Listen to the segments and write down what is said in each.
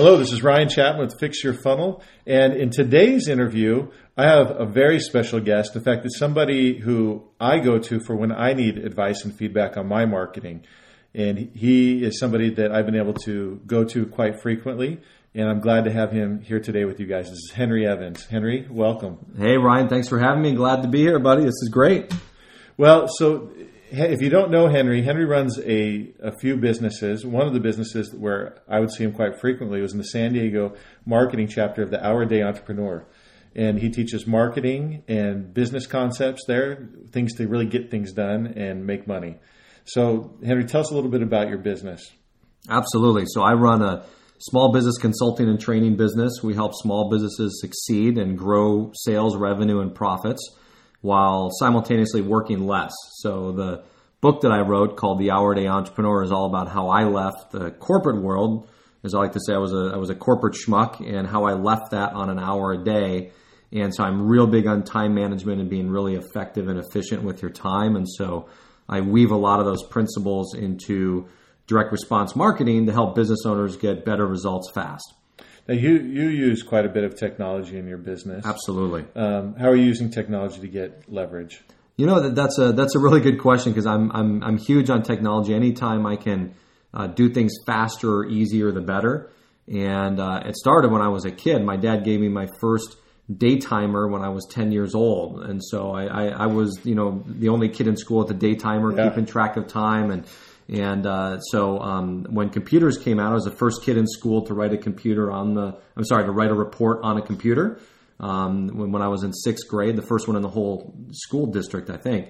Hello, this is Ryan Chapman with Fix Your Funnel. And in today's interview, I have a very special guest. In fact, it's somebody who I go to for when I need advice and feedback on my marketing. And he is somebody that I've been able to go to quite frequently. And I'm glad to have him here today with you guys. This is Henry Evans. Henry, welcome. Hey, Ryan, thanks for having me. Glad to be here, buddy. This is great. Well, so if you don't know Henry, Henry runs a, a few businesses. One of the businesses where I would see him quite frequently was in the San Diego marketing chapter of the Hour Day Entrepreneur. And he teaches marketing and business concepts there, things to really get things done and make money. So, Henry, tell us a little bit about your business. Absolutely. So, I run a small business consulting and training business. We help small businesses succeed and grow sales, revenue, and profits while simultaneously working less. So the book that I wrote called The Hour Day Entrepreneur is all about how I left the corporate world. As I like to say, I was a I was a corporate schmuck, and how I left that on an hour a day. And so I'm real big on time management and being really effective and efficient with your time. And so I weave a lot of those principles into direct response marketing to help business owners get better results fast. Now you you use quite a bit of technology in your business. Absolutely. Um, how are you using technology to get leverage? You know that that's a that's a really good question because I'm I'm I'm huge on technology. Anytime I can uh, do things faster or easier, the better. And uh, it started when I was a kid. My dad gave me my first day timer when I was 10 years old. And so I, I, I was, you know, the only kid in school at the daytimer, yeah. keeping track of time. And and uh, so um, when computers came out, I was the first kid in school to write a computer on the. I'm sorry, to write a report on a computer. Um, when, when I was in sixth grade, the first one in the whole school district, I think.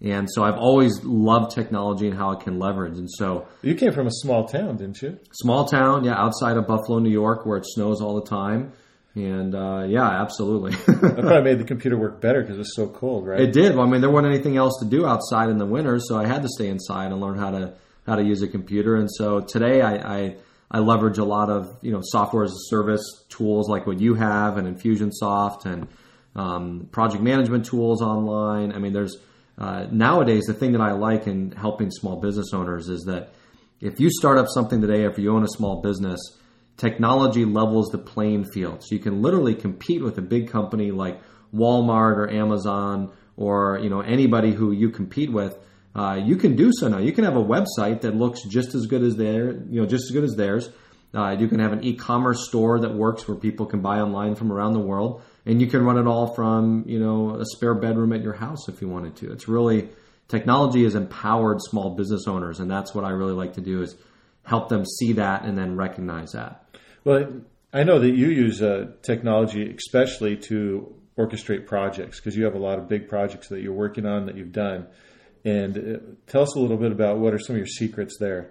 And so I've always loved technology and how it can leverage. And so you came from a small town, didn't you? Small town, yeah, outside of Buffalo, New York, where it snows all the time. And uh, yeah, absolutely. that probably made the computer work better because it was so cold, right? It did. Well, I mean, there wasn't anything else to do outside in the winter, so I had to stay inside and learn how to how to use a computer. And so today, I, I, I leverage a lot of you know software as a service tools like what you have and Infusionsoft and um, project management tools online. I mean, there's uh, nowadays the thing that I like in helping small business owners is that if you start up something today, if you own a small business technology levels the playing field. So you can literally compete with a big company like Walmart or Amazon or you know anybody who you compete with. Uh, you can do so now. You can have a website that looks just as good as their, you know, just as good as theirs. Uh, you can have an e-commerce store that works where people can buy online from around the world, and you can run it all from you know a spare bedroom at your house if you wanted to. It's really technology has empowered small business owners, and that's what I really like to do is help them see that and then recognize that. Well, I know that you use uh, technology especially to orchestrate projects because you have a lot of big projects that you're working on that you've done. And uh, tell us a little bit about what are some of your secrets there.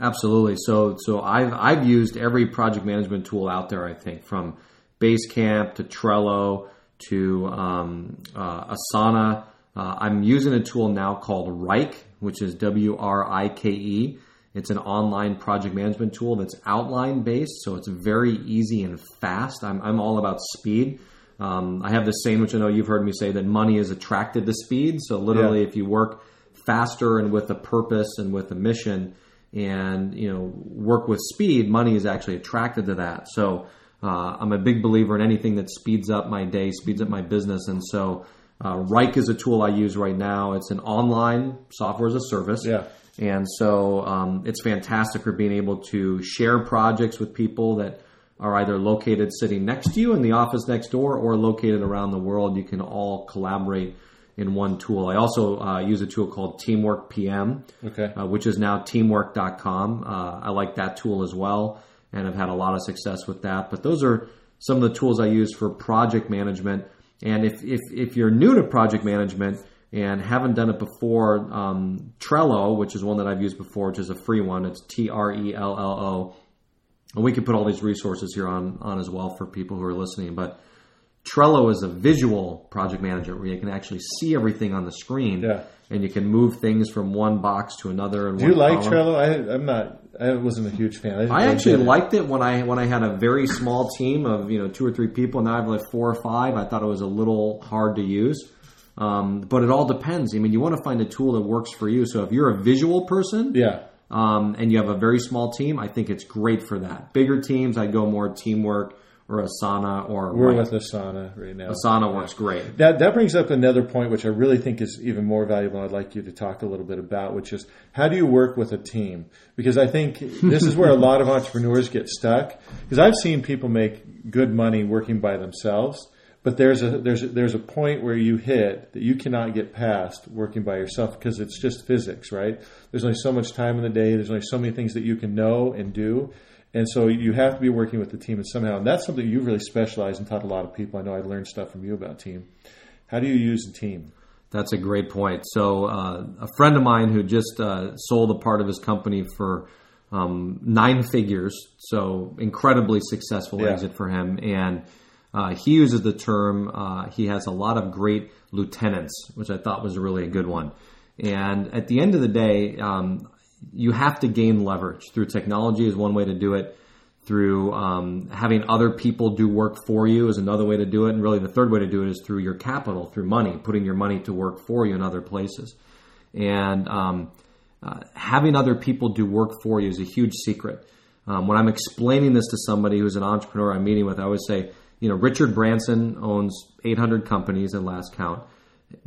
Absolutely. So, so I've I've used every project management tool out there. I think from Basecamp to Trello to um, uh, Asana. Uh, I'm using a tool now called Wrike, which is W R I K E. It's an online project management tool that's outline based, so it's very easy and fast. I'm, I'm all about speed. Um, I have this saying, which I know you've heard me say, that money is attracted to speed. So literally, yeah. if you work faster and with a purpose and with a mission, and you know work with speed, money is actually attracted to that. So uh, I'm a big believer in anything that speeds up my day, speeds up my business, and so uh, Wrike is a tool I use right now. It's an online software as a service. Yeah. And so um, it's fantastic for being able to share projects with people that are either located sitting next to you in the office next door or located around the world. You can all collaborate in one tool. I also uh, use a tool called Teamwork PM, okay. uh, which is now teamwork.com. Uh, I like that tool as well, and I've had a lot of success with that. But those are some of the tools I use for project management. And if, if, if you're new to project management, and haven't done it before, um, Trello, which is one that I've used before, which is a free one, it's T R E L L O. And we can put all these resources here on, on as well for people who are listening. But Trello is a visual project manager where you can actually see everything on the screen. Yeah. And you can move things from one box to another. Do you like Trello? I, I'm not. I wasn't a huge fan. I, I actually liked it when I when I had a very small team of you know two or three people. Now I have like four or five. I thought it was a little hard to use. Um, but it all depends. I mean, you want to find a tool that works for you. So if you're a visual person, yeah, um, and you have a very small team, I think it's great for that. Bigger teams, I go more teamwork or Asana or we're with Asana right now. Asana works great. That that brings up another point, which I really think is even more valuable. I'd like you to talk a little bit about, which is how do you work with a team? Because I think this is where a lot of entrepreneurs get stuck. Because I've seen people make good money working by themselves but there's a there's a, there's a point where you hit that you cannot get past working by yourself because it's just physics, right? There's only so much time in the day. There's only so many things that you can know and do, and so you have to be working with the team and somehow. And that's something you've really specialized and taught a lot of people. I know I learned stuff from you about team. How do you use a team? That's a great point. So uh, a friend of mine who just uh, sold a part of his company for um, nine figures, so incredibly successful yeah. exit for him, and uh, he uses the term, uh, he has a lot of great lieutenants, which I thought was really a good one. And at the end of the day, um, you have to gain leverage through technology is one way to do it. Through um, having other people do work for you is another way to do it, and really the third way to do it is through your capital, through money, putting your money to work for you in other places. And um, uh, having other people do work for you is a huge secret. Um, when I'm explaining this to somebody who's an entrepreneur I'm meeting with, I always say, you know, Richard Branson owns 800 companies at last count.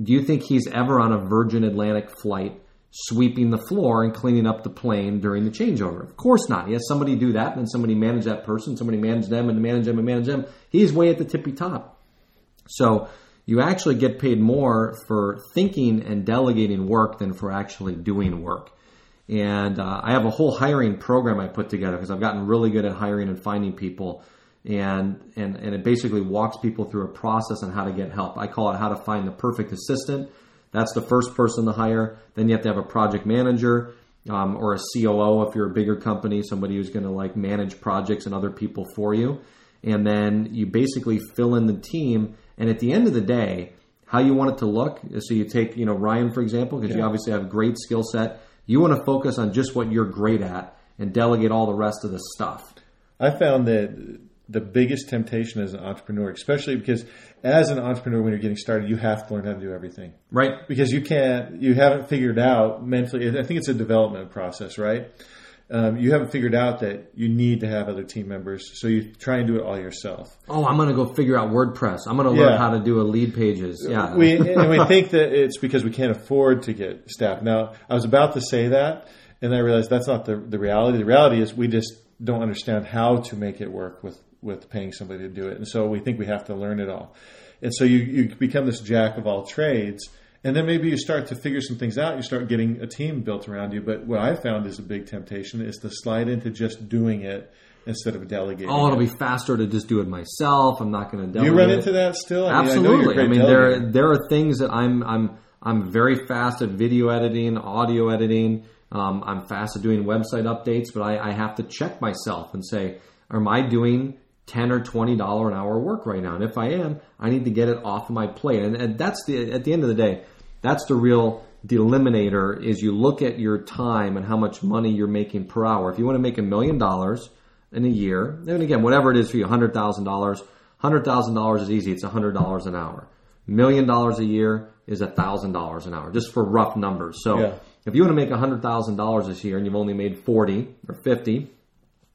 Do you think he's ever on a Virgin Atlantic flight sweeping the floor and cleaning up the plane during the changeover? Of course not. He has somebody do that, and somebody manage that person, somebody manage them, and manage them, and manage them. He's way at the tippy top. So you actually get paid more for thinking and delegating work than for actually doing work. And uh, I have a whole hiring program I put together because I've gotten really good at hiring and finding people and, and, and it basically walks people through a process on how to get help. I call it how to find the perfect assistant. That's the first person to hire. Then you have to have a project manager um, or a COO if you're a bigger company, somebody who's going to like manage projects and other people for you. And then you basically fill in the team. And at the end of the day, how you want it to look. So you take, you know, Ryan for example, because yeah. you obviously have a great skill set. You want to focus on just what you're great at and delegate all the rest of the stuff. I found that the biggest temptation as an entrepreneur, especially because as an entrepreneur, when you're getting started, you have to learn how to do everything. Right. Because you can't, you haven't figured out mentally, I think it's a development process, right? Um, you haven't figured out that you need to have other team members, so you try and do it all yourself. Oh, I'm going to go figure out WordPress. I'm going to learn yeah. how to do a lead pages. Yeah, we and we think that it's because we can't afford to get staff. Now, I was about to say that, and I realized that's not the the reality. The reality is we just don't understand how to make it work with with paying somebody to do it. And so we think we have to learn it all. And so you, you become this jack of all trades. And then maybe you start to figure some things out. You start getting a team built around you. But what I found is a big temptation is to slide into just doing it instead of delegating. Oh, it'll be faster to just do it myself. I'm not going to delegate. You run into that still? I Absolutely. Mean, I, I mean, there there are things that I'm I'm I'm very fast at video editing, audio editing. Um, I'm fast at doing website updates, but I, I have to check myself and say, am I doing 10 or 20 dollar an hour work right now. And if i am i need to get it off of my plate. And, and that's the at the end of the day that's the real delimiter is you look at your time and how much money you're making per hour. If you want to make a million dollars in a year and again whatever it is for you $100000 $100000 is easy it's $100 an hour. Million dollars a year is $1000 an hour just for rough numbers. So yeah. if you want to make $100000 this year and you've only made 40 or 50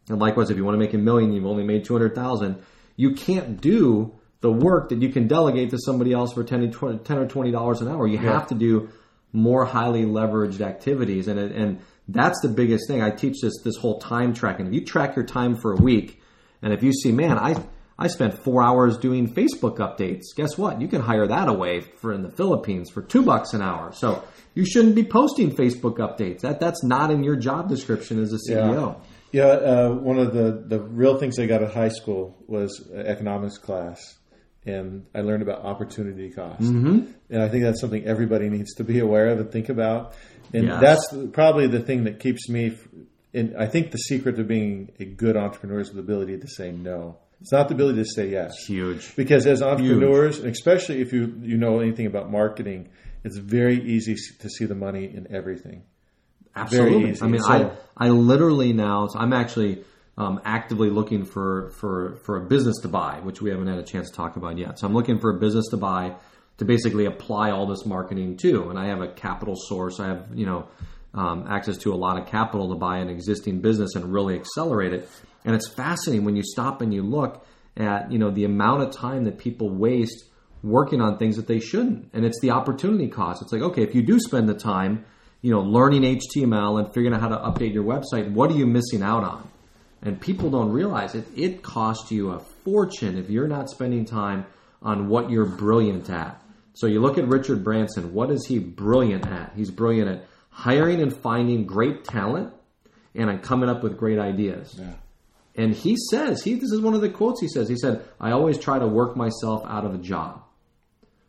and likewise, if you want to make a million, you've only made 200,000, you can't do the work that you can delegate to somebody else for 10, 20, 10 or $20 an hour. You yeah. have to do more highly leveraged activities. And, it, and that's the biggest thing. I teach this, this whole time tracking. If you track your time for a week, and if you see, man, I, I spent four hours doing Facebook updates. Guess what? You can hire that away for in the Philippines for two bucks an hour. So you shouldn't be posting Facebook updates. That that's not in your job description as a CEO. Yeah. Yeah, uh, one of the, the real things I got at high school was economics class, and I learned about opportunity cost. Mm-hmm. And I think that's something everybody needs to be aware of and think about. And yes. that's probably the thing that keeps me. And I think the secret to being a good entrepreneur is the ability to say no. It's not the ability to say yes. Huge. Because as entrepreneurs, and especially if you you know anything about marketing, it's very easy to see the money in everything. Absolutely. I mean, So- I I literally now so I'm actually um, actively looking for for for a business to buy, which we haven't had a chance to talk about yet. So I'm looking for a business to buy to basically apply all this marketing to, and I have a capital source. I have you know um, access to a lot of capital to buy an existing business and really accelerate it. And it's fascinating when you stop and you look at you know the amount of time that people waste working on things that they shouldn't, and it's the opportunity cost. It's like okay, if you do spend the time you know, learning HTML and figuring out how to update your website, what are you missing out on? And people don't realize it. It costs you a fortune if you're not spending time on what you're brilliant at. So you look at Richard Branson. What is he brilliant at? He's brilliant at hiring and finding great talent and on coming up with great ideas. Yeah. And he says, he this is one of the quotes he says. He said, I always try to work myself out of a job.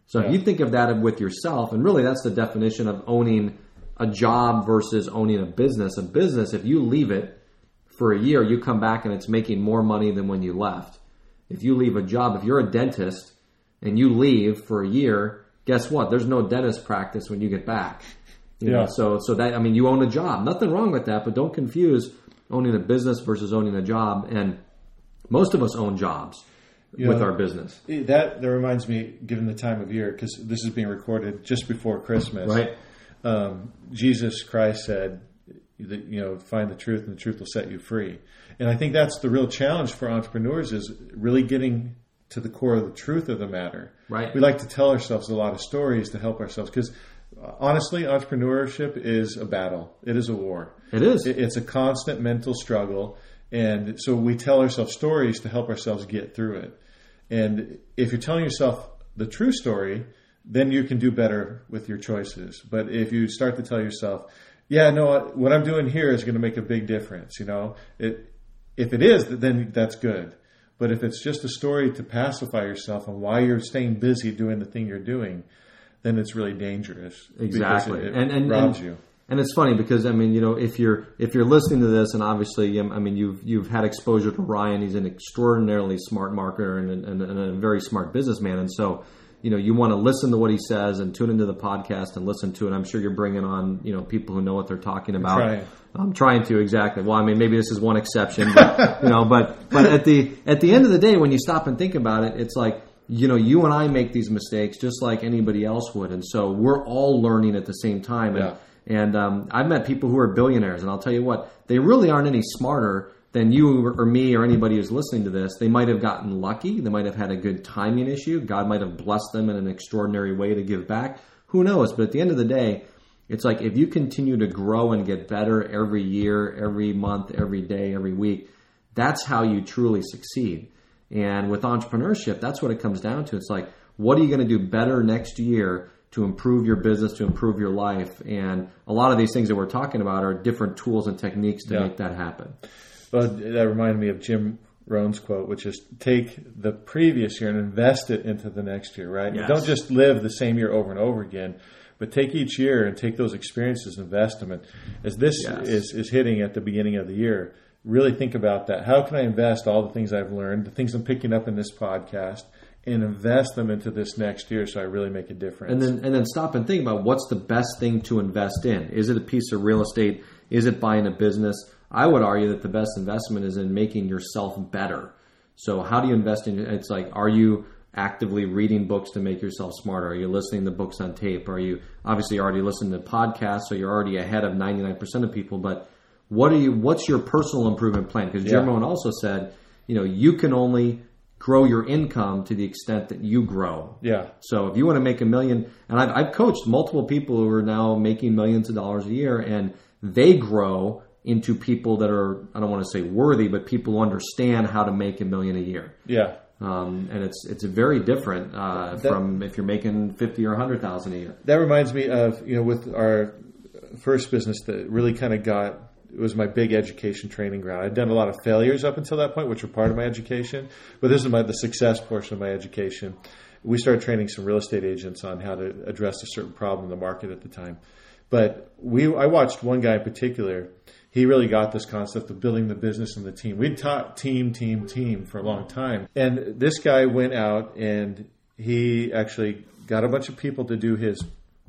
So if you think of that with yourself, and really that's the definition of owning a job versus owning a business. A business, if you leave it for a year, you come back and it's making more money than when you left. If you leave a job, if you're a dentist and you leave for a year, guess what? There's no dentist practice when you get back. You know, Yeah. so so that I mean, you own a job. Nothing wrong with that, but don't confuse owning a business versus owning a job. And most of us own jobs You with know, our business, That that reminds me, given the time of year, because this is being recorded just before Christmas. right? Um, Jesus Christ said that you know find the truth and the truth will set you free. And I think that's the real challenge for entrepreneurs is really getting to the core of the truth of the matter. Right. We like to tell ourselves a lot of stories to help ourselves because honestly, entrepreneurship is a battle. It is a war. It is. It's a constant mental struggle. And so we tell ourselves stories to help ourselves get through it. And if you're telling yourself the true story, then you can do better with your choices. But if you start to tell yourself, yeah, no, what- what I'm doing here is going to make a big difference, you know, it, if it is, then that's good. But if it's just a story to pacify yourself and why you're staying busy doing the thing you're doing, then it's really dangerous. exactly It, it and and robs and, you. and it's funny because i mean you know if you're if you're listening to this and obviously um, i mean you've you've had exposure to ryan he's an extraordinarily smart marketer and, and, and a very smart businessman and so you know you want to listen to what he says and tune into the podcast and listen to it i'm sure you're bringing on you know people who know what they're talking about trying. I'm trying to exactly. Well, I mean, maybe this is one exception, but you know, but but at the at the end of the day, when you stop and think about it, it's like you know, you and I make these mistakes just like anybody else would, and so we're all learning at the same time. And Yeah. and um, I've met people who are billionaires, and I'll tell you what, they really aren't any smarter than you or me or anybody who's listening to this. They might have gotten lucky. They might have had a good timing issue. God might have blessed them in an extraordinary way to give back. Who knows? But at the end of the day, it's like if you continue to grow and get better every year, every month, every day, every week, that's how you truly succeed. And with entrepreneurship, that's what it comes down to. It's like, what are you going to do better next year to improve your business, to improve your life? And a lot of these things that we're talking about are different tools and techniques to Yeah. make that happen. Well, that reminded me of Jim Rohn's quote, which is take the previous year and invest it into the next year, right? Yes. Don't just live the same year over and over again, but take each year and take those experiences and invest them. And as this Yes. is, is hitting at the beginning of the year, really think about that. How can I invest all the things I've learned, the things I'm picking up in this podcast, and invest them into this next year so I really make a difference? And then and then stop and think about what's the best thing to invest in. Is it a piece of real estate? Is it buying a business? I would argue that the best investment is in making yourself better. So how do you invest in it's like are you actively reading books to make yourself smarter? Are you listening to books on tape? Are you obviously already listening to podcasts so you're already ahead of 99% of people, but what are you what's your personal improvement plan? Because Jim Yeah. Rohn also said, you know, you can only grow your income to the extent that you grow. yeah, So if you want to make a million, and I've, I've coached multiple people who are now making millions of dollars a year, and they grow into people that are I don't want to say worthy, but people who understand how to make a million a year. yeah. Um, and it's it's very different uh, That- from if you're making fifty or a hundred thousand a year. that reminds me of you know with our first business that really kind of got it was my big education training ground. I'd done a lot of failures up until that point, which were part of my education, but this is my the success portion of my education. We started training some real estate agents on how to address a certain problem in the market at the time. But we, I watched one guy in particular. He really got this concept of building the business and the team. We'd taught team, team, team for a long time, and this guy went out and he actually got a bunch of people to do his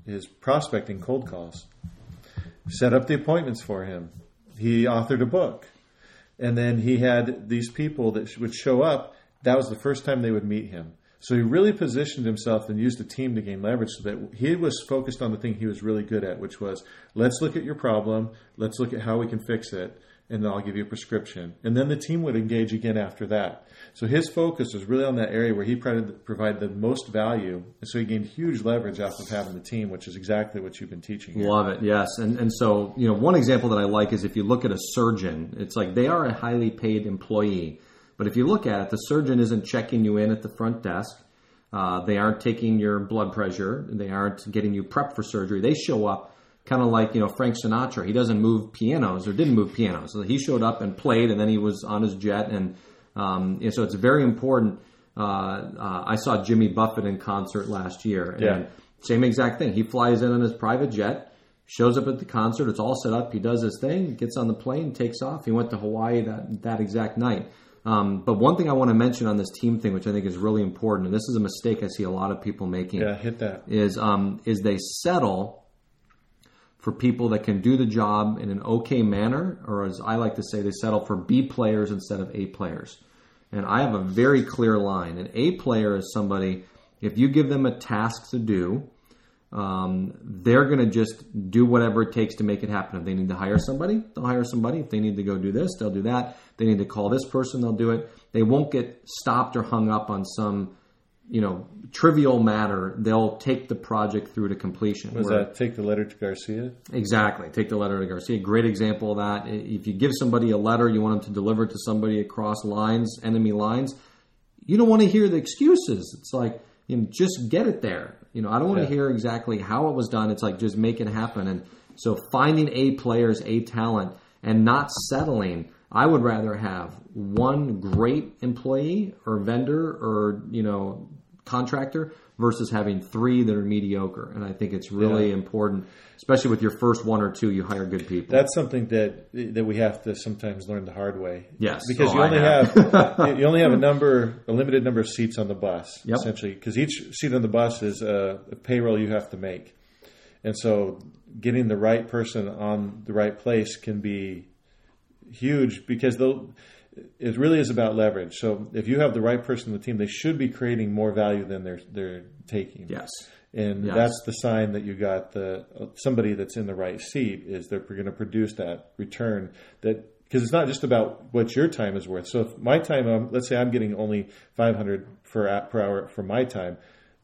his prospecting cold calls, set up the appointments for him. He authored a book, and then he had these people that would show up. That was the first time they would meet him. So he really positioned himself and used the team to gain leverage so that he was focused on the thing he was really good at, which was let's look at your problem, let's look at how we can fix it, and then I'll give you a prescription. And then the team would engage again after that. So his focus was really on that area where he provided the most value. And so he gained huge leverage off of having the team, which is exactly what you've been teaching. Here. Love it, yes. And, and so, you know, one example that I like is if you look at a surgeon, it's like they are a highly paid employee. But if you look at it, the surgeon isn't checking you in at the front desk. Uh, they aren't taking your blood pressure. They aren't getting you prepped for surgery. They show up kind of like you know Frank Sinatra. He doesn't move pianos or didn't move pianos. So he showed up and played, and then he was on his jet. And, um, and so it's very important. Uh, uh, I saw Jimmy Buffett in concert last year. And yeah. Same exact thing. He flies in on his private jet, shows up at the concert. It's all set up. He does his thing, gets on the plane, takes off. He went to Hawaii that that exact night. Um, but one thing I want to mention on this team thing, which I think is really important, and this is a mistake I see a lot of people making. Yeah, hit that. Is um, is they settle for people that can do the job in an okay manner, or as I like to say, they settle for B players instead of A players. And I have a very clear line. An A player is somebody, if you give them a task to do, um, they're going to just do whatever it takes to make it happen. If they need to hire somebody, they'll hire somebody. If they need to go do this, they'll do that. They need to call this person, they'll do it. They won't get stopped or hung up on some, you know, trivial matter. They'll take the project through to completion. Was that take the letter to Garcia? Exactly. Take the letter to Garcia. Great example of that. If you give somebody a letter, you want them to deliver it to somebody across lines, enemy lines. You don't want to hear the excuses. It's like, you know, just get it there. You know, I don't want yeah. to hear exactly how it was done. It's like just make it happen. And so finding A players, A talent, and not settling. I would rather have one great employee or vendor or you know contractor versus having three that are mediocre. And I think it's really yeah. important, especially with your first one or two, you hire good people. That's something that that we have to sometimes learn the hard way. Yes, because oh, you only have, have you only have a number, a limited number of seats on the bus, yep. essentially, because each seat on the bus is a, a payroll you have to make, and so getting the right person on the right place can be huge because they'll it really is about leverage. So if you have the right person on the team, they should be creating more value than they're they're taking. Yes. And yes. that's the sign that you got the somebody that's in the right seat is they're going to produce that return that because it's not just about what your time is worth. So if my time, um, let's say I'm getting only 500 for per hour for my time,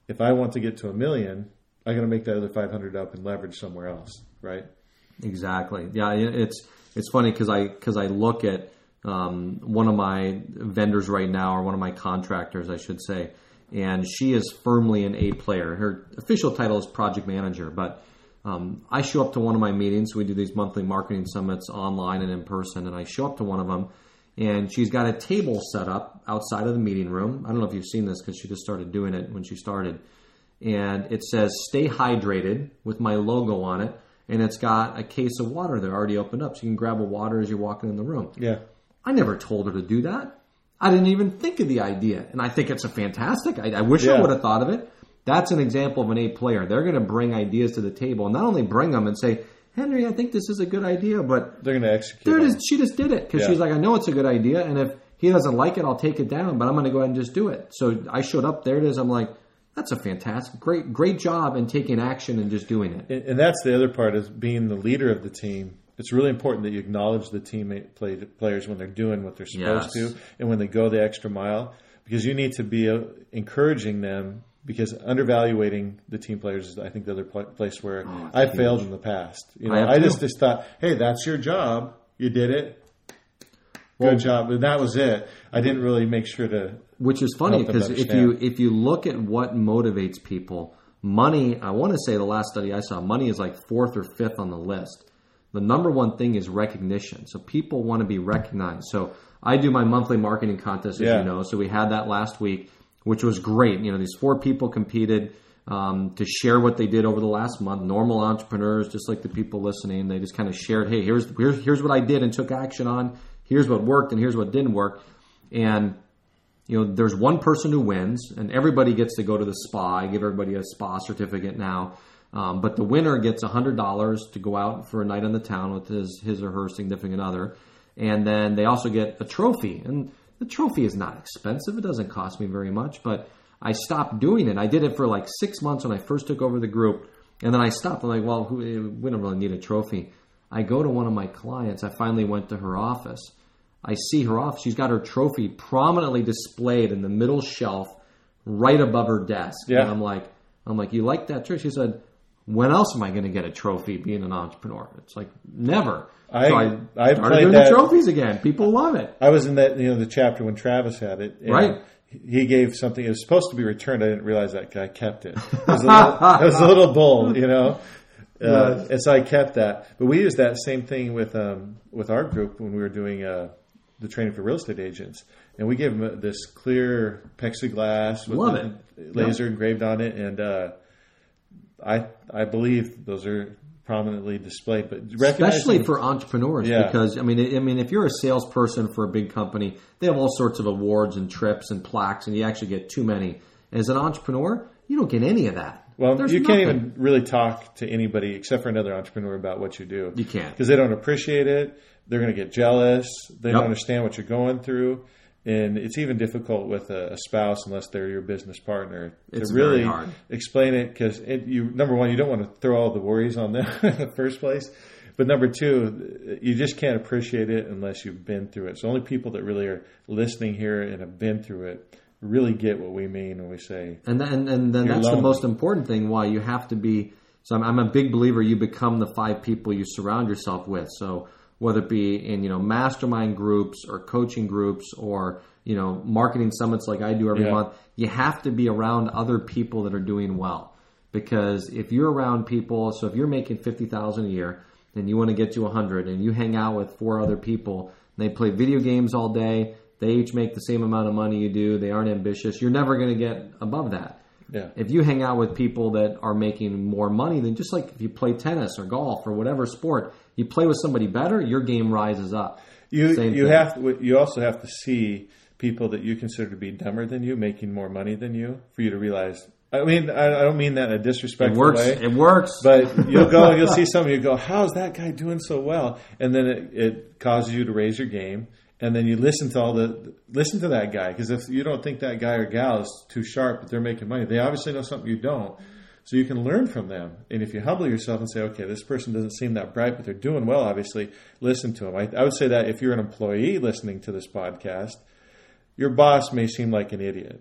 if I want to get to a million, I got to make that other 500 up and leverage somewhere else, right? Exactly. Yeah, it's it's funny because I because I look at um, one of my vendors right now, or one of my contractors, I should say, and she is firmly an A player. Her official title is project manager, but um, I show up to one of my meetings. We do these monthly marketing summits online and in person, and I show up to one of them, and she's got a table set up outside of the meeting room. I don't know if you've seen this because she just started doing it when she started, and it says "Stay hydrated" with my logo on it, and it's got a case of water there already opened up, so you can grab a water as you're walking in the room. Yeah. I never told her to do that. I didn't even think of the idea. And I think it's a fantastic. I, I wish yeah. I would have thought of it. That's an example of an A player. They're going to bring ideas to the table and not only bring them and say, Henry, I think this is a good idea, but they're going to execute. She just did it because yeah. she's like, I know it's a good idea, and if he doesn't like it, I'll take it down, but I'm going to go ahead and just do it. So I showed up. There it is. I'm like, that's a fantastic, great, great job in taking action and just doing it. And, and that's the other part is being the leader of the team it's really important that you acknowledge the teammate play, players when they're doing what they're supposed yes. to and when they go the extra mile because you need to be uh, encouraging them because undervaluating the team players is I think the other place where oh, I huge. failed in the past. You know, I, I just just thought, hey, that's your job. You did it. Good well, job. And that was it. I didn't really make sure to. Which is funny because if you if you look at what motivates people, money. I want to say the last study I saw, money is like fourth or fifth on the list the number one thing is recognition. So people want to be recognized. So I do my monthly marketing contest, as yeah. you know. So we had that last week, which was great. You know, these four people competed. um, to share what they did over the last month. Normal entrepreneurs, just like the people listening, they just kind of shared, hey, here's here's here's what I did and took action on. Here's what worked and here's what didn't work. And you know, there's one person who wins, and everybody gets to go to the spa. I give everybody a spa certificate now. Um, but the winner gets $100 to go out for a night on the town with his, his or her significant other. And then they also get a trophy. And the trophy is not expensive, it doesn't cost me very much. But I stopped doing it. I did it for like six months when I first took over the group. And then I stopped. I'm like, well, who, we don't really need a trophy. I go to one of my clients. I finally went to her office. I see her off. She's got her trophy prominently displayed in the middle shelf, right above her desk. Yeah. And I'm like, I'm like, you like that trophy? She said, when else am I going to get a trophy being an entrepreneur? It's like never. I- so I I started doing that- the trophies again. People love it. I was in that you know the chapter when Travis had it. and Right. He gave something. It was supposed to be returned. I didn't realize that guy kept it. It was a little, it was a little bold, you know. Uh, Yes. and so I kept that. But we used that same thing with um, with our group when we were doing uh, the training for real estate agents, and we gave them this clear plexiglass with Love it. laser engraved on it, and uh, I I believe those are prominently displayed. But especially for entrepreneurs Yeah. because I mean I mean if you're a salesperson for a big company they have all sorts of awards and trips and plaques and you actually get too many as an entrepreneur you don't get any of that Well, There's you can't even really talk to anybody except for another entrepreneur about what you do. You can't. because they don't appreciate it. They're going to get jealous. They Yep. don't understand what you're going through, and it's even difficult with a, a spouse unless they're your business partner It's to really explain it. Because you number one, you don't want to throw all the worries on them in the first place. But number two, you just can't appreciate it unless you've been through it. So only people that really are listening here and have been through it really get what we mean when we say And then, and then You're that's the most important thing. Why you have to be. So I'm, I'm a big believer. You become the five people you surround yourself with. So whether it be in you know mastermind groups or coaching groups or you know marketing summits like I do every Yeah. month, you have to be around other people that are doing well. Because if you're around people, so if you're making fifty thousand a year and you want to get to a hundred, and you hang out with four other people, and they play video games all day. They each make the same amount of money you do. They aren't ambitious. You're never going to get above that. Yeah. If you hang out with people that are making more money than just like if you play tennis or golf or whatever sport, you play with somebody better, your game rises up. You Same you thing. have to, you also have to see people that you consider to be dumber than you making more money than you for you to realize. I mean, I, don't mean that in a It disrespectful works. way, It works. but you'll go and you'll see somebody. You go, "How's that guy doing so well?" And then it, it causes you to raise your game, and then you listen to all the listen to that guy because if you don't think that guy or gal is too sharp, but they're making money, they obviously know something you don't. So you can learn from them, and if you humble yourself and say, "Okay, this person doesn't seem that bright, but they're doing well," obviously, listen to them. I, I would say that if you're an employee listening to this podcast, your boss may seem like an idiot,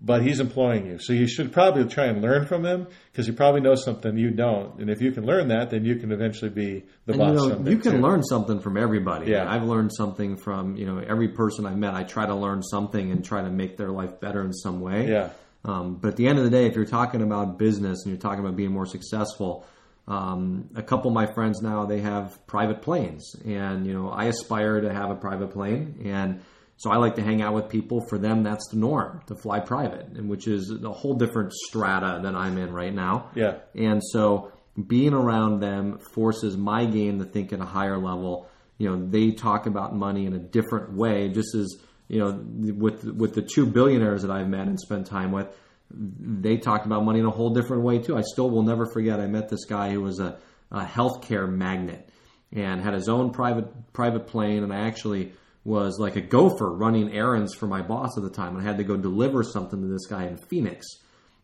but he's employing you. So you should probably try and learn from him because he probably knows something you don't. And if you can learn that, then you can eventually be the and boss. you know, you can too. learn something from everybody. Yeah. I've learned something from you know every person I've met. I try to learn something and try to make their life better in some way. Yeah. Um, but at the end of the day, if you're talking about business and you're talking about being more successful, um, a couple of my friends now they have private planes, and you know I aspire to have a private plane, and so I like to hang out with people. For them, that's the norm to fly private, and which is a whole different strata than I'm in right now. Yeah. And so being around them forces my game to think at a higher level. You know, they talk about money in a different way, just as, you know, with with the two billionaires that I've met and spent time with, they talk about money in a whole different way too. I still will never forget I met this guy who was a, a healthcare magnate and had his own private private plane and I actually was like a gopher running errands for my boss at the time. And I had to go deliver something to this guy in Phoenix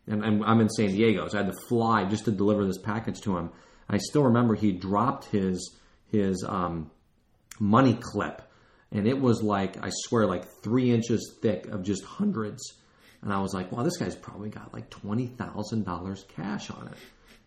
and, and I'm in San Diego, so I had to fly just to deliver this package to him. I still remember he dropped his his um, money clip, and it was like I swear, like three inches thick of just hundreds. And I was like, wow, this guy's probably got like twenty thousand dollars cash on it,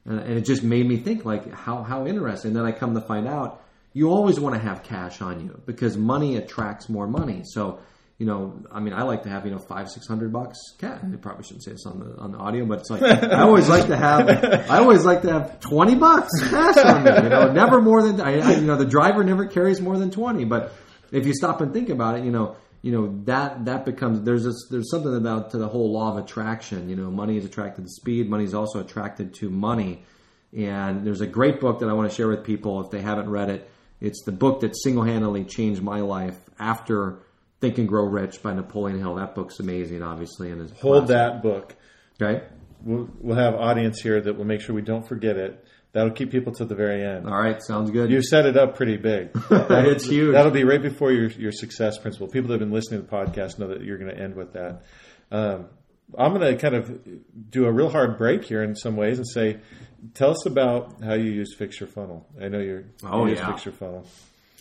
and, and it just made me think like how how interesting. then I come to find out you always want to have cash on you because money attracts more money. So you know, I mean, I like to have you know five, six hundred bucks cash. I probably shouldn't say this on the on the audio, but it's like I always like to have I always like to have twenty bucks cash on me. You know, never more than I, I, you know the driver never carries more than twenty. But if you stop and think about it, you know, you know that that becomes there's this, there's something about to the whole law of attraction. You know, money is attracted to speed. Money is also attracted to money. And there's a great book that I want to share with people if they haven't read it. It's the book that single handedly changed my life after Think and Grow Rich by Napoleon Hill. That book's amazing, obviously, and Hold classic. that book. Okay. We'll, we'll have audience here that will make sure we don't forget it. That'll keep people to the very end. All right, sounds good. You set it up pretty big. it's huge. That'll be right before your your success principle. People that have been listening to the podcast know that you're going to end with that. Um, I'm going to kind of do a real hard break here in some ways and say, tell us about how you use Fix Your Funnel. I know you're Oh, you yeah. Fix Your Funnel.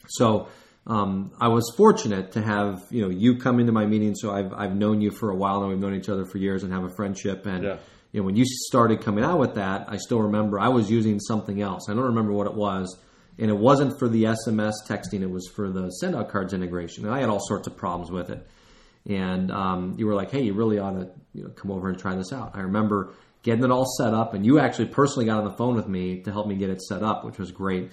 So um, I was fortunate to have you know you come into my meeting. So I've I've known you for a while now. We've known each other for years and have a friendship. And Yeah. you know when you started coming out with that, I still remember I was using something else. I don't remember what it was. And it wasn't for the SMS texting; it was for the send out cards integration. And I had all sorts of problems with it. And um, you were like, "Hey, you really ought to you know, come over and try this out." I remember getting it all set up, and you actually personally got on the phone with me to help me get it set up, which was great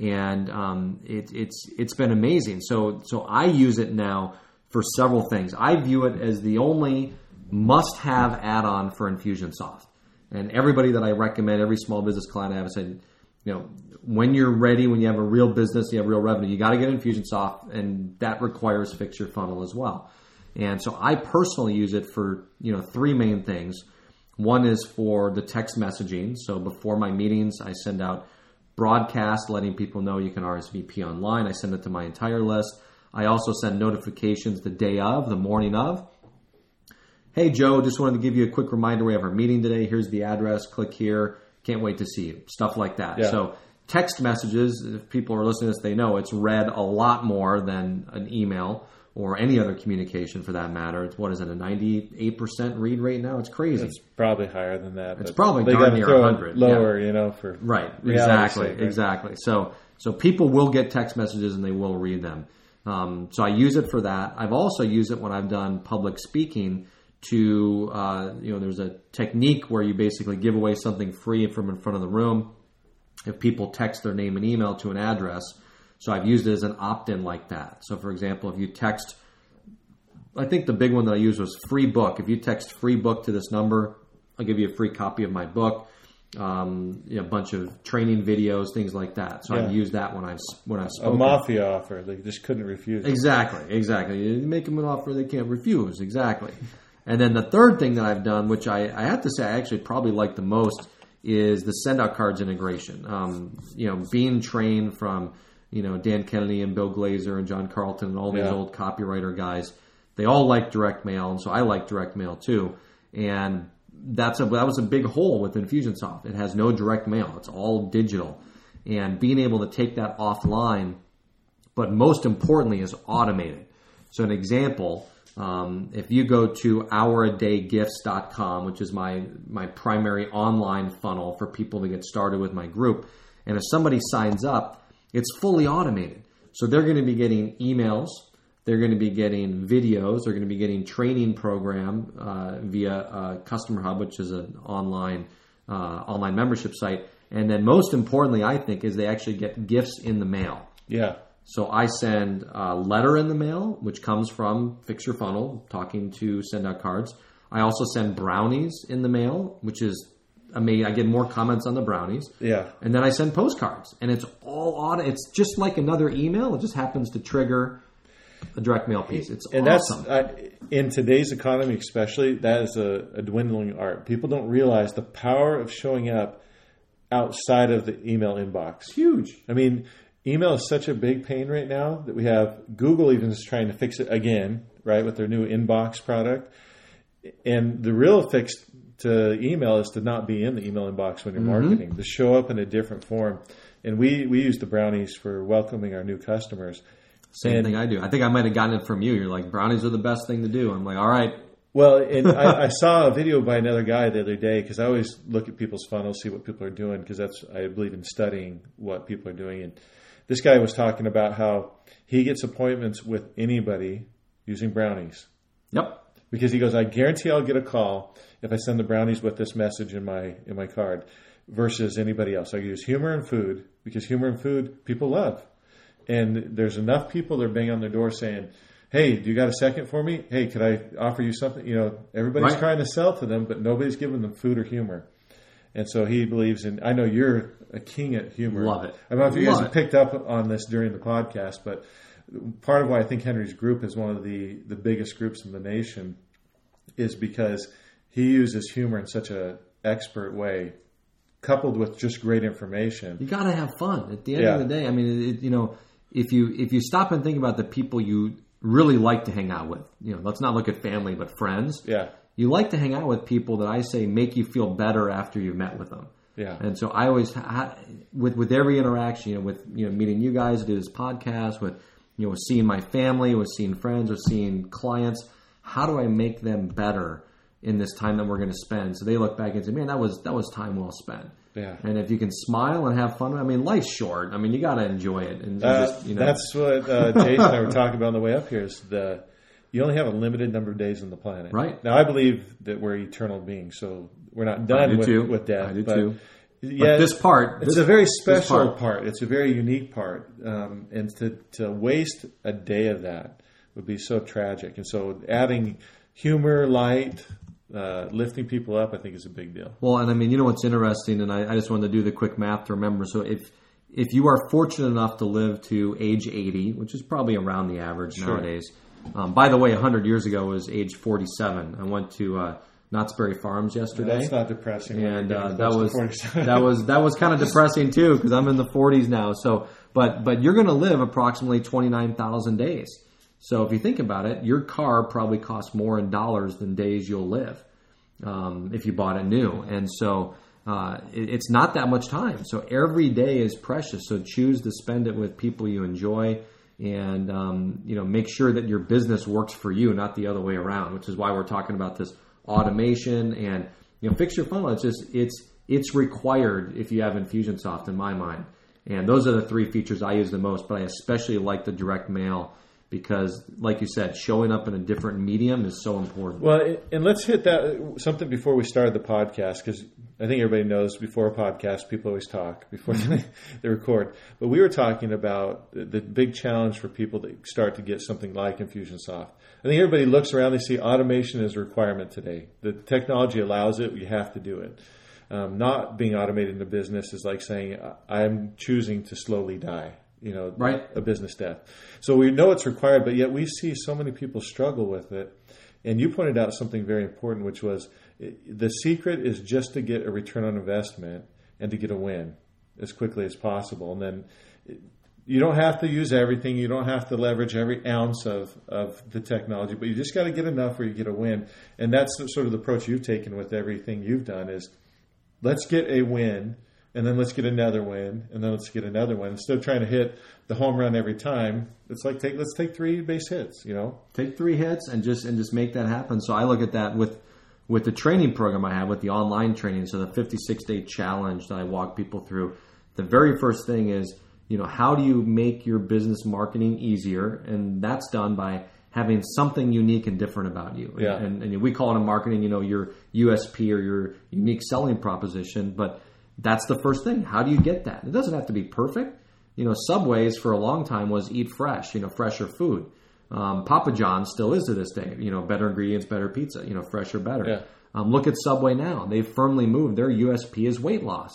and um, it, it's it's been amazing. So so I use it now for several things. I view it as the only must-have add-on for Infusionsoft, and everybody that I recommend, every small business client I have, I said, you know, when you're ready, when you have a real business, you have real revenue, you got to get Infusionsoft, and that requires Fix Your Funnel as well. And so I personally use it for you know three main things. One is for the text messaging. So before my meetings, I send out broadcast letting people know you can RSVP online. I send it to my entire list. I also send notifications the day of, the morning of. Hey Joe, just wanted to give you a quick reminder we have our meeting today. Here's the address. Click here. Can't wait to see you. Stuff like that. Yeah. So text messages, if people are listening to this, they know it's read a lot more than an email or any other communication for that matter. It's what is it, a 98% read rate now? It's crazy. It's probably higher than that. It's probably they darn near 100, Lower, you know, for Right. Exactly. sake, right? Exactly. So so people will get text messages and they will read them. Um, so I use it for that. I've also used it when I've done public speaking. To uh, you know, there's a technique where you basically give away something free from in front of the room. If people text their name and email to an address, so I've used it as an opt-in like that. So for example, if you text I think the big one that I used was free book. If you text free book to this number, I'll give you a free copy of my book, um, you know, a bunch of training videos, things like that. So Yeah. I've used that when I've when I've A mafia offer. They just couldn't refuse. it. Exactly, exactly. You make them an offer they can't refuse. Exactly. And then the third thing that I've done, which I, I have to say I actually probably like the most, is the send out cards integration. Um, you know, being trained from you know Dan Kennedy and Bill Glazer and John Carlton and all these Yeah. old copywriter guys, they all like direct mail, and so I like direct mail too. And that's a that was a big hole with Infusionsoft. It has no direct mail; it's all digital. And being able to take that offline but most importantly is automated. So an example, um, if you go to houradaygifts.com, which is my, my primary online funnel for people to get started with my group, and if somebody signs up, it's fully automated. So they're going to be getting emails, they're going to be getting videos, they're going to be getting training program uh, via uh, Customer Hub, which is an online uh, online membership site, and then most importantly, I think, is they actually get gifts in the mail. Yeah. So I send a letter in the mail, which comes from Fix Your Funnel, talking to send out cards. I also send brownies in the mail, which is amazing. I get more comments on the brownies. Yeah. And then I send postcards, and it's all auto. It's just like another email. It just happens to trigger a direct mail piece. It's And awesome. that's uh, in today's economy, especially. That is a, a dwindling art. People don't realize the power of showing up outside of the email inbox. it's huge. I mean, email is such a big pain right now that we have Google even is trying to fix it again, right, with their new inbox product. And the real fix to email is to not be in the email inbox when you're mm-hmm. marketing, to show up in a different form. And we, we use the brownies for welcoming our new customers. Same And- thing I do. I think I might have gotten it from you. You're like brownies are the best thing to do. I'm like, all right, Well, and I, I saw a video by another guy the other day because I always look at people's funnels, see what people are doing because that's I believe in studying what people are doing. And this guy was talking about how he gets appointments with anybody using brownies yep, because he goes, I guarantee I'll get a call if I send the brownies with this message in my in my card versus anybody else. I use humor and food because humor and food people love, and there's enough people that are banging on their door saying, hey, do you got a second for me? Hey, could I offer you something? You know, everybody's Right. trying to sell to them, but nobody's giving them food or humor. And so he believes in. I know you're a king at humor. Love it. I don't know if you guys have picked up on this during the podcast, but part of why I think Henry's group is one of the the biggest groups in the nation is because he uses humor in such a expert way, coupled with just great information. You got to have fun at the end Yeah. of the day. I mean, it, you know, if you if you stop and think about the people you really like to hang out with, you know, let's not look at family, but friends. Yeah, You like to hang out with people that I say make you feel better after you've met with them. yeah, And so I always ha- with with every interaction, you know, with you know meeting you guys, do this podcast, with you know, with seeing my family, with seeing friends, with seeing clients. How do I make them better in this time that we're going to spend? So they look back and say, "Man, that was that was time well spent." yeah. And if you can smile and have fun, I mean, life's short. I mean, you got to enjoy it. And Uh, just, you know, That's what uh, Jason and I were talking about on the way up here. Is the you only have a limited number of days on the planet. Right. now, I believe that we're eternal beings, so we're not done do with, too. with death. I do but too. Yeah, But this part, it's this- a very special part. part. It's a very unique part, um, and to to waste a day of that would be so tragic. And so, adding humor, light, uh, lifting people up, I think is a big deal. Well, and I mean, you know what's interesting, and I, I just wanted to do the quick math to remember. So if if you are fortunate enough to live to age 80, which is probably around the average nowadays. Um, by the way, 100 years ago was age 47. I went to uh, Knott's Berry Farms yesterday. That's not depressing. and uh, that was that was that was kind of depressing too because I'm in the 40s now. So, but but you're going to live approximately 29,000 days. So if you think about it, your car probably costs more in dollars than days you'll live um, if you bought it new. And so uh, it, it's not that much time. So every day is precious. So choose to spend it with people you enjoy. And um, you know, make sure that your business works for you, not the other way around. Which is why we're talking about this automation and you know, fix your funnel. It's just it's it's required if you have Infusionsoft, in my mind. And those are the three features I use the most. But I especially like the direct mail because, like you said, showing up in a different medium is so important. Well, and let's hit that something before we started the podcast because I think everybody knows before a podcast, people always talk before they, they record. But we were talking about the, the big challenge for people to start to get something like Infusionsoft. I think everybody looks around, they see automation is a requirement today. The technology allows it, you have to do it. Um, not being automated in a business is like saying, I'm choosing to slowly die. You know, Right. a business death. So we know it's required, but yet we see so many people struggle with it. And you pointed out something very important, which was eh, the secret is just to get a return on investment and to get a win as quickly as possible. And then eh, you don't have to use everything. You don't have to leverage every ounce of, of the technology, but you just got to get enough where you get a win. And that's sort of the approach you've taken with everything you've done is let's get a win and then let's get another win and then let's get another one instead of trying to hit the home run every time it's like take let's take three base hits you know take three hits and just and just make that happen. So I look at that with with the training program I have with the online training. So the 56 day challenge that I walk people through. The very first thing is you know how do you make your business marketing easier, and that's done by having something unique and different about you. Yeah. And, and we call it in marketing, you know, your USP or your unique selling proposition. But that's the first thing. How do you get that? It doesn't have to be perfect. You know, Subways for a long time was eat fresh, you know, fresher food. Um, Papa John's still is to this day. You know, better ingredients, better pizza. You know, fresher, better. Yeah. Um, look at Subway now. They've firmly moved. Their USP is weight loss,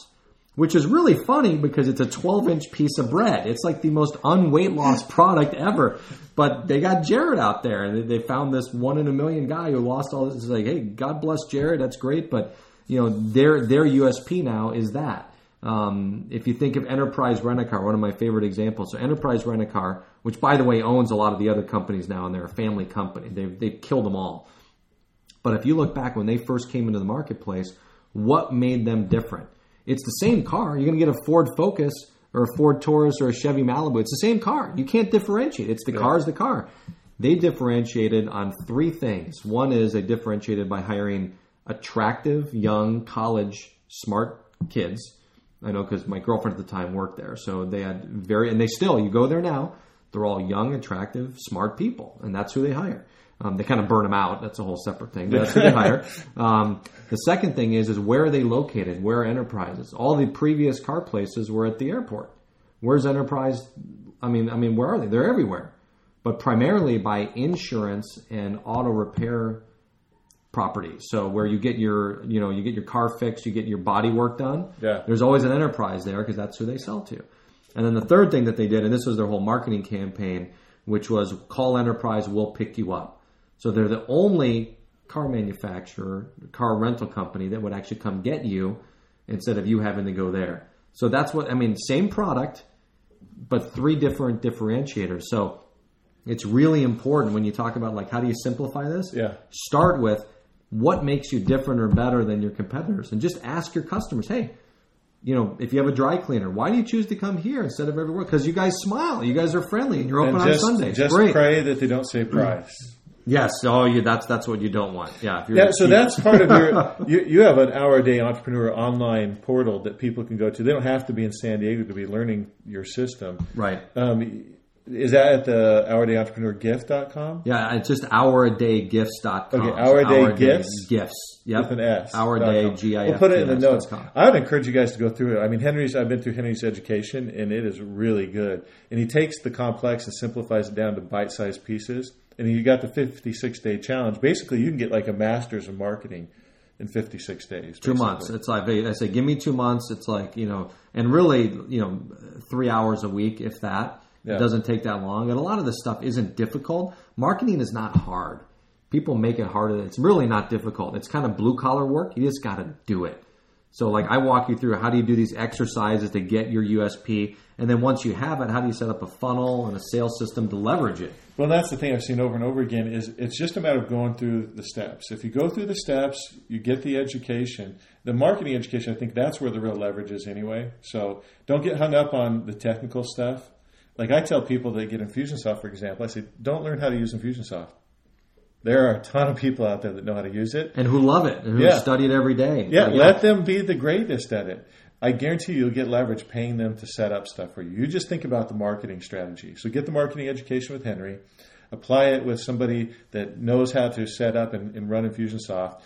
which is really funny because it's a 12 inch piece of bread. It's like the most unweight loss product ever. But they got Jared out there and they- they found this one in a million guy who lost all this. It's like, hey, God bless Jared. That's great. But, you know, their, their USP now is that. Um, if you think of Enterprise Rent a Car, one of my favorite examples. So Enterprise Rent a Car, which by the way owns a lot of the other companies now, and they're a family company. They've they've killed them all. But if you look back when they first came into the marketplace, what made them different? It's the same car. You're going to get a Ford Focus or a Ford Taurus or a Chevy Malibu. It's the same car. You can't differentiate. It's the car is the car. They differentiated on three things. One is they differentiated by hiring attractive, young, college, smart kids. I know because my girlfriend at the time worked there. So they had very, and they still, you go there now, they're all young, attractive, smart people, and that's who they hire. Um, they kind of burn them out. That's a whole separate thing. But that's who they hire. Um, the second thing is, is where are they located? Where are enterprises? All the previous car places were at the airport. Where's Enterprise? I mean, I mean, where are they? They're everywhere. but primarily by insurance and auto repair properties. So where you get your, you know, you get your car fixed, you get your body work done. Yeah. There's always an enterprise there because that's who they sell to. And then the third thing that they did, and this was their whole marketing campaign, which was call enterprise, we'll pick you up. So they're the only car manufacturer, car rental company that would actually come get you instead of you having to go there. So that's what I mean. Same product, but three different differentiators. So it's really important when you talk about like how do you simplify this? Yeah. Start with what makes you different or better than your competitors, and just ask your customers, hey. You know, if you have a dry cleaner, why do you choose to come here instead of everywhere? Because you guys smile, you guys are friendly, and you're open and just, on Sunday. Just Great. pray that they don't say price. Yes. Oh, you. That's that's what you don't want. Yeah. If you're Yeah, so that's part of your. You, you have an hour a day entrepreneur online portal that people can go to. They don't have to be in San Diego to be learning your system. right. Um, is that at the hourdayentrepreneur.gift.com? Yeah, it's just houradaygifts.com. Okay, Our A Day Gifts? Yep. With an S. Our dot Day com. G I F. We'll put it in the notes. I would encourage you guys to go through it. I mean, Henry's. I've been through Henry's education, and it is really good. And he takes the complex and simplifies it down to bite-sized pieces. And you got the 56-day challenge. Basically, you can get like a master's in marketing in 56 days. Two basically. months. It's like I say, give me two months. It's like you know, and really, you know, three hours a week, if that. Yeah. It doesn't take that long, and a lot of this stuff isn't difficult. Marketing is not hard. People make it harder. It's really not difficult. It's kind of blue collar work. You just got to do it. So, like, I walk you through how do you do these exercises to get your USP, and then once you have it, how do you set up a funnel and a sales system to leverage it? Well, that's the thing I've seen over and over again is it's just a matter of going through the steps. If you go through the steps, you get the education. The marketing education, I think that's where the real leverage is anyway. So don't get hung up on the technical stuff. Like I tell people that get Infusionsoft, for example, I say, don't learn how to use Infusionsoft. There are a ton of people out there that know how to use it. And who love it, and who Yeah. study it every day. Yeah, But let them be the greatest at it. I guarantee you'll get leverage paying them to set up stuff for you. You just think about the marketing strategy. So get the marketing education with Henry, apply it with somebody that knows how to set up and, and run Infusionsoft,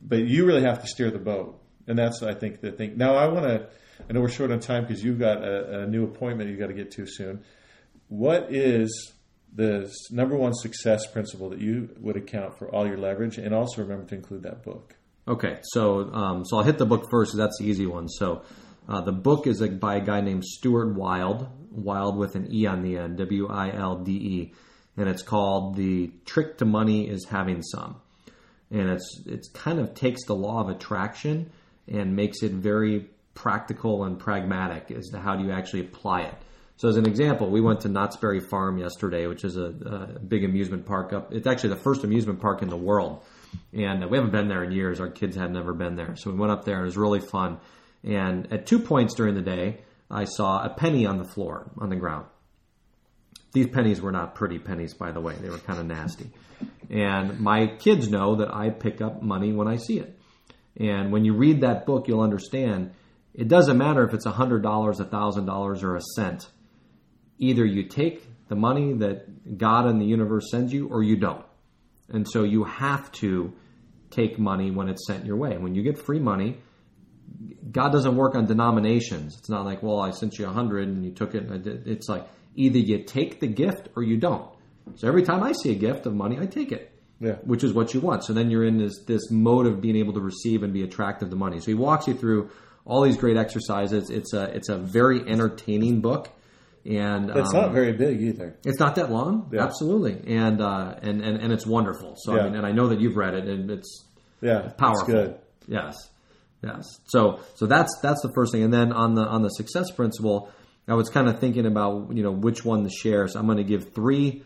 but you really have to steer the boat. And that's, I think, the thing. Now, I want to, I know we're short on time because you've got a, a new appointment you've got to get to soon. What is the number one success principle that you would account for all your leverage? And also remember to include that book. Okay, so um, so I'll hit the book first. That's the easy one. So uh, the book is by a guy named Stuart Wilde, Wilde with an E on the end, W I L D E, and it's called "The Trick to Money Is Having Some," and it's it's kind of takes the law of attraction and makes it very practical and pragmatic as to how do you actually apply it. So as an example, we went to Knott's Berry Farm yesterday, which is a, a big amusement park up. It's actually the first amusement park in the world, and we haven't been there in years. Our kids had never been there, so we went up there. and It was really fun. And at two points during the day, I saw a penny on the floor on the ground. These pennies were not pretty pennies, by the way. They were kind of nasty. And my kids know that I pick up money when I see it. And when you read that book, you'll understand it doesn't matter if it's $100, $1,000, or a cent. Either you take the money that God and the universe sends you or you don't. And so you have to take money when it's sent your way. And when you get free money, God doesn't work on denominations. It's not like, well, I sent you a hundred and you took it. And I did. It's like either you take the gift or you don't. So every time I see a gift of money, I take it Yeah. which is what you want. So then you're in this this mode of being able to receive and be attractive to money. So he walks you through all these great exercises. It's a it's a very entertaining book, and It's um, not very big either. it's not that long. Yeah. Absolutely, and, uh, and and and it's wonderful. So Yeah. I mean, and I know that you've read it, and it's Yeah. powerful. It's good. Yes, yes. So so that's that's the first thing, and then on the on the success principle, I was kind of thinking about you know which one to share. So I'm going to give three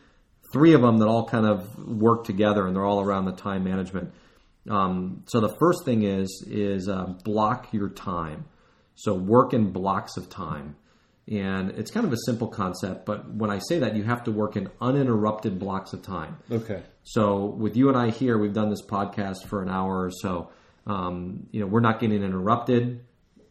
three of them that all kind of work together, and they're all around the time management. Um, so the first thing is is uh, block your time. So work in blocks of time. And it's kind of a simple concept, but when I say that, you have to work in uninterrupted blocks of time. Okay. So with you and I here, we've done this podcast for an hour or so. Um, you know, we're not getting interrupted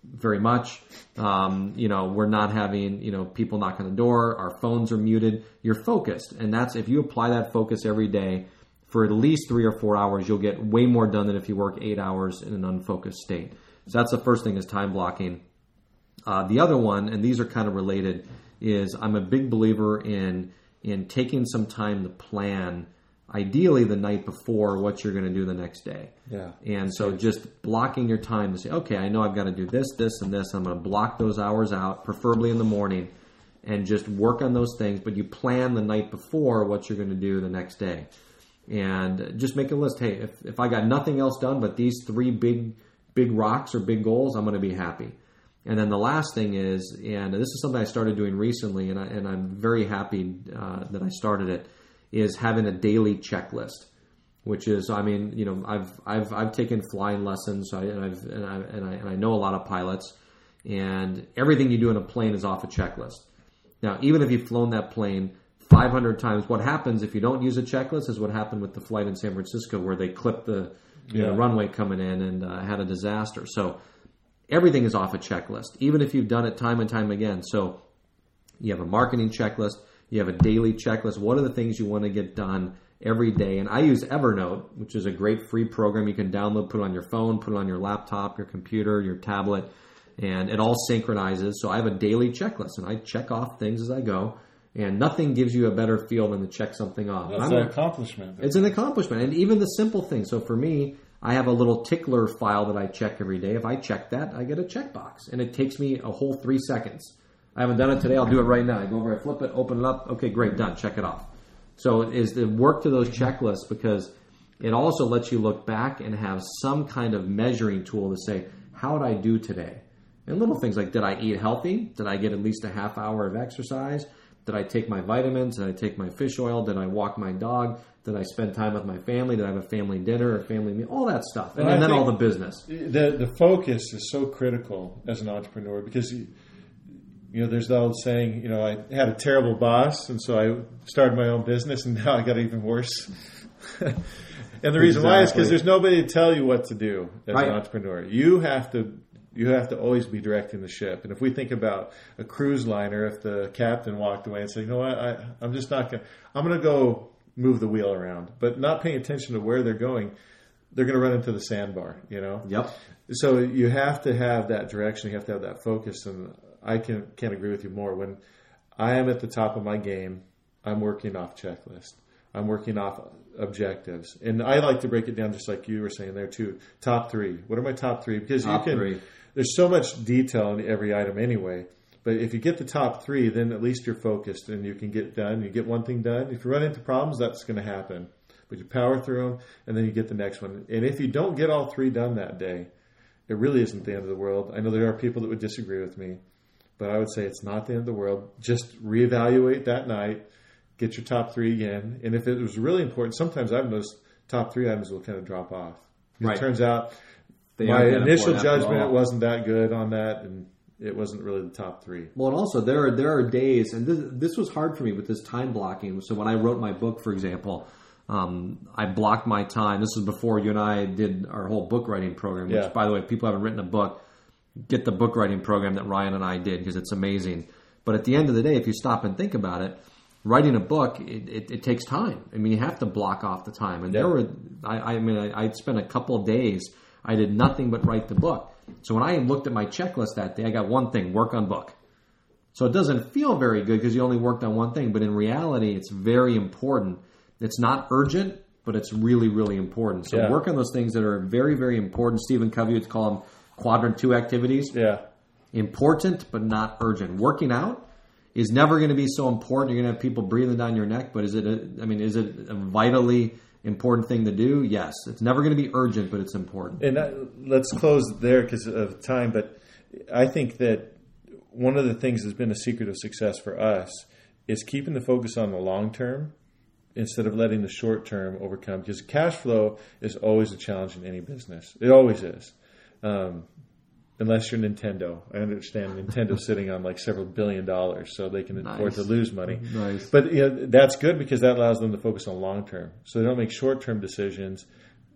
very much. Um, you know, we're not having you know people knock on the door. Our phones are muted. You're focused, and that's if you apply that focus every day for at least three or four hours, you'll get way more done than if you work eight hours in an unfocused state. So that's the first thing is time blocking. Uh, the other one, and these are kind of related, is I'm a big believer in in taking some time to plan, ideally the night before, what you're going to do the next day. Yeah. And so just blocking your time to say, okay, I know I've got to do this, this, and this. I'm going to block those hours out, preferably in the morning, and just work on those things. But you plan the night before what you're going to do the next day. And just make a list. Hey, if, if I got nothing else done but these three big, big rocks or big goals, I'm going to be happy. And then the last thing is, and this is something I started doing recently, and, I, and I'm very happy uh, that I started it, is having a daily checklist. Which is, I mean, you know, I've I've I've taken flying lessons, so I, and I've and I, and I and I know a lot of pilots, and everything you do in a plane is off a checklist. Now, even if you've flown that plane 500 times, what happens if you don't use a checklist is what happened with the flight in San Francisco, where they clipped the, you know, runway coming in and uh, had a disaster. So everything is off a checklist, even if you've done it time and time again. So you have a marketing checklist, you have a daily checklist. What are the things you want to get done every day? And I use Evernote, which is a great free program you can download, put it on your phone, put it on your laptop, your computer, your tablet, and it all synchronizes. So I have a daily checklist, and I check off things as I go. And nothing gives you a better feel than to check something off. That's an accomplishment. it's an accomplishment. And even the simple things. So for me, I have a little tickler file that I check every day. If I check that, I get a checkbox. And it takes me a whole three seconds. I haven't done it today. I'll do it right now. I go over, I flip it, open it up. Okay, great, done. Check it off. So it is the work to those checklists because it also lets you look back and have some kind of measuring tool to say, how did I do today? And little things like, did I eat healthy? Did I get at least a half hour of exercise? Did I take my vitamins? Did I take my fish oil? Did I walk my dog? Did I spend time with my family? Did I have a family dinner or family meal? All that stuff. And, And then all the business. the the focus is so critical as an entrepreneur because you, you know there's the old saying you know I had a terrible boss and so I started my own business and now I got even worse. and the reason why is because there's nobody to tell you what to do as Right. an entrepreneur. You have to you have to always be directing the ship. And if we think about a cruise liner, if the captain walked away and said, "You know what? I, I'm just not going. to I'm going to go move the wheel around," but not paying attention to where they're going, they're going to run into the sandbar. You know. Yep. So you have to have that direction. You have to have that focus, and I can can't agree with you more. When I am at the top of my game, I'm working off checklist. I'm working off objectives, and I like to break it down just like you were saying there too. Top three. What are my top three? Because Top you can. three. There's so much detail in every item anyway. But if you get the top three, then at least you're focused and you can get done. You get one thing done. If you run into problems, that's going to happen. But you power through them, and then you get the next one. And if you don't get all three done that day, it really isn't the end of the world. I know there are people that would disagree with me, but I would say it's not the end of the world. Just reevaluate that night, get your top three again, and if it was really important, sometimes I've noticed top three items will kind of drop off. Right. It turns out They my initial judgment wasn't that good on that, and it wasn't really the top three. Well, and also there are there are days, and this, this was hard for me with this time blocking. So when I wrote my book, for example, um, I blocked my time. This is before you and I did our whole book writing program. Which, Yeah. by the way, if people haven't written a book, get the book writing program that Ryan and I did because it's amazing. But at the end of the day, if you stop and think about it, writing a book it, it, it takes time. I mean, you have to block off the time. And there were, I, I mean, I, I spent a couple of days. I did nothing but write the book. So when I looked at my checklist that day, I got one thing: work on book. So it doesn't feel very good because you only worked on one thing, but in reality, it's very important. It's not urgent, but it's really, really important. So Yeah. work on those things that are very, very important. Stephen Covey would call them quadrant two activities. Yeah, Important, but not urgent. Working out is never going to be so important. You're going to have people breathing down your neck, but is it? A, I mean, is it a vitally important thing to do? Yes. It's never going to be urgent, but it's important. and uh, let's close there because of time. But I think that one of the things that's been a secret of success for us is keeping the focus on the long term instead of letting the short term overcome. Because cash flow is always a challenge in any business. It always is. Um, unless you're Nintendo, I understand Nintendo's sitting on like several billion dollars, so they can afford to lose money. Nice. But you know, that's good because that allows them to focus on long term. So they don't make short term decisions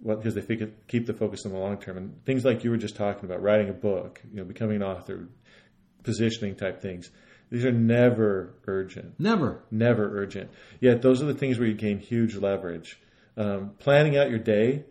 well, because they think keep the focus on the long term. And things like you were just talking about, writing a book, you know, becoming an author, positioning type things. These are never urgent, Never. never urgent. Yet those are the things where you gain huge leverage. Um, planning out your day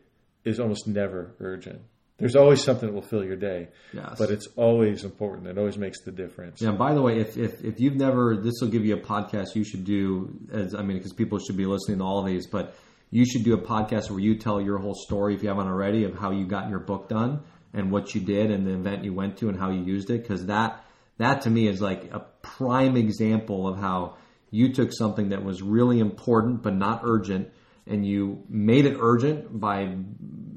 is almost never urgent. There's always something that will fill your day. Yes. But it's always important. It always makes the difference. Yeah. And by the way, if, if if you've never, this will give you a podcast you should do. As I mean, because people should be listening to all of these, but you should do a podcast where you tell your whole story if you haven't already of how you got your book done and what you did and the event you went to and how you used it. Because that that to me is like a prime example of how you took something that was really important but not urgent and you made it urgent by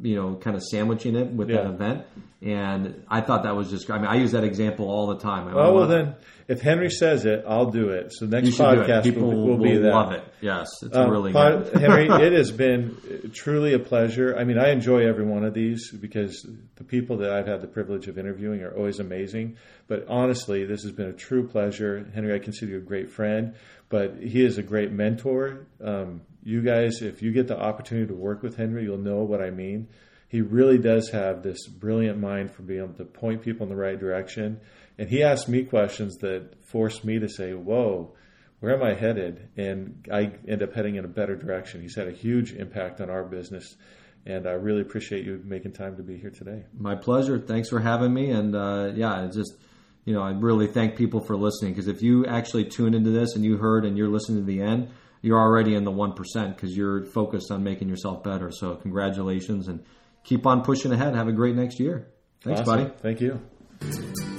you know kind of sandwiching it with Yeah. that event and i thought that was just i mean i use that example all the time I Oh, well, then, if Henry says it, I'll do it. So next should do it. podcast people will, will, will be that. love it yes it's Um, really pod- good Henry, it has been truly a pleasure. I mean, I enjoy every one of these because the people that I've had the privilege of interviewing are always amazing. But honestly, this has been a true pleasure. Henry, I consider you a great friend, but he is a great mentor. Um, you guys, if you get the opportunity to work with Henry, you'll know what I mean. He really does have this brilliant mind for being able to point people in the right direction. And he asks me questions that force me to say, whoa, where am I headed? And I end up heading in a better direction. He's had a huge impact on our business. And I really appreciate you making time to be here today. my pleasure thanks for having me and uh, yeah it's just you know i really thank people for listening because if you actually tune into this and you heard and you're listening to the end you're already in the 1% because you're focused on making yourself better so congratulations and keep on pushing ahead have a great next year thanks Awesome. buddy Thank you.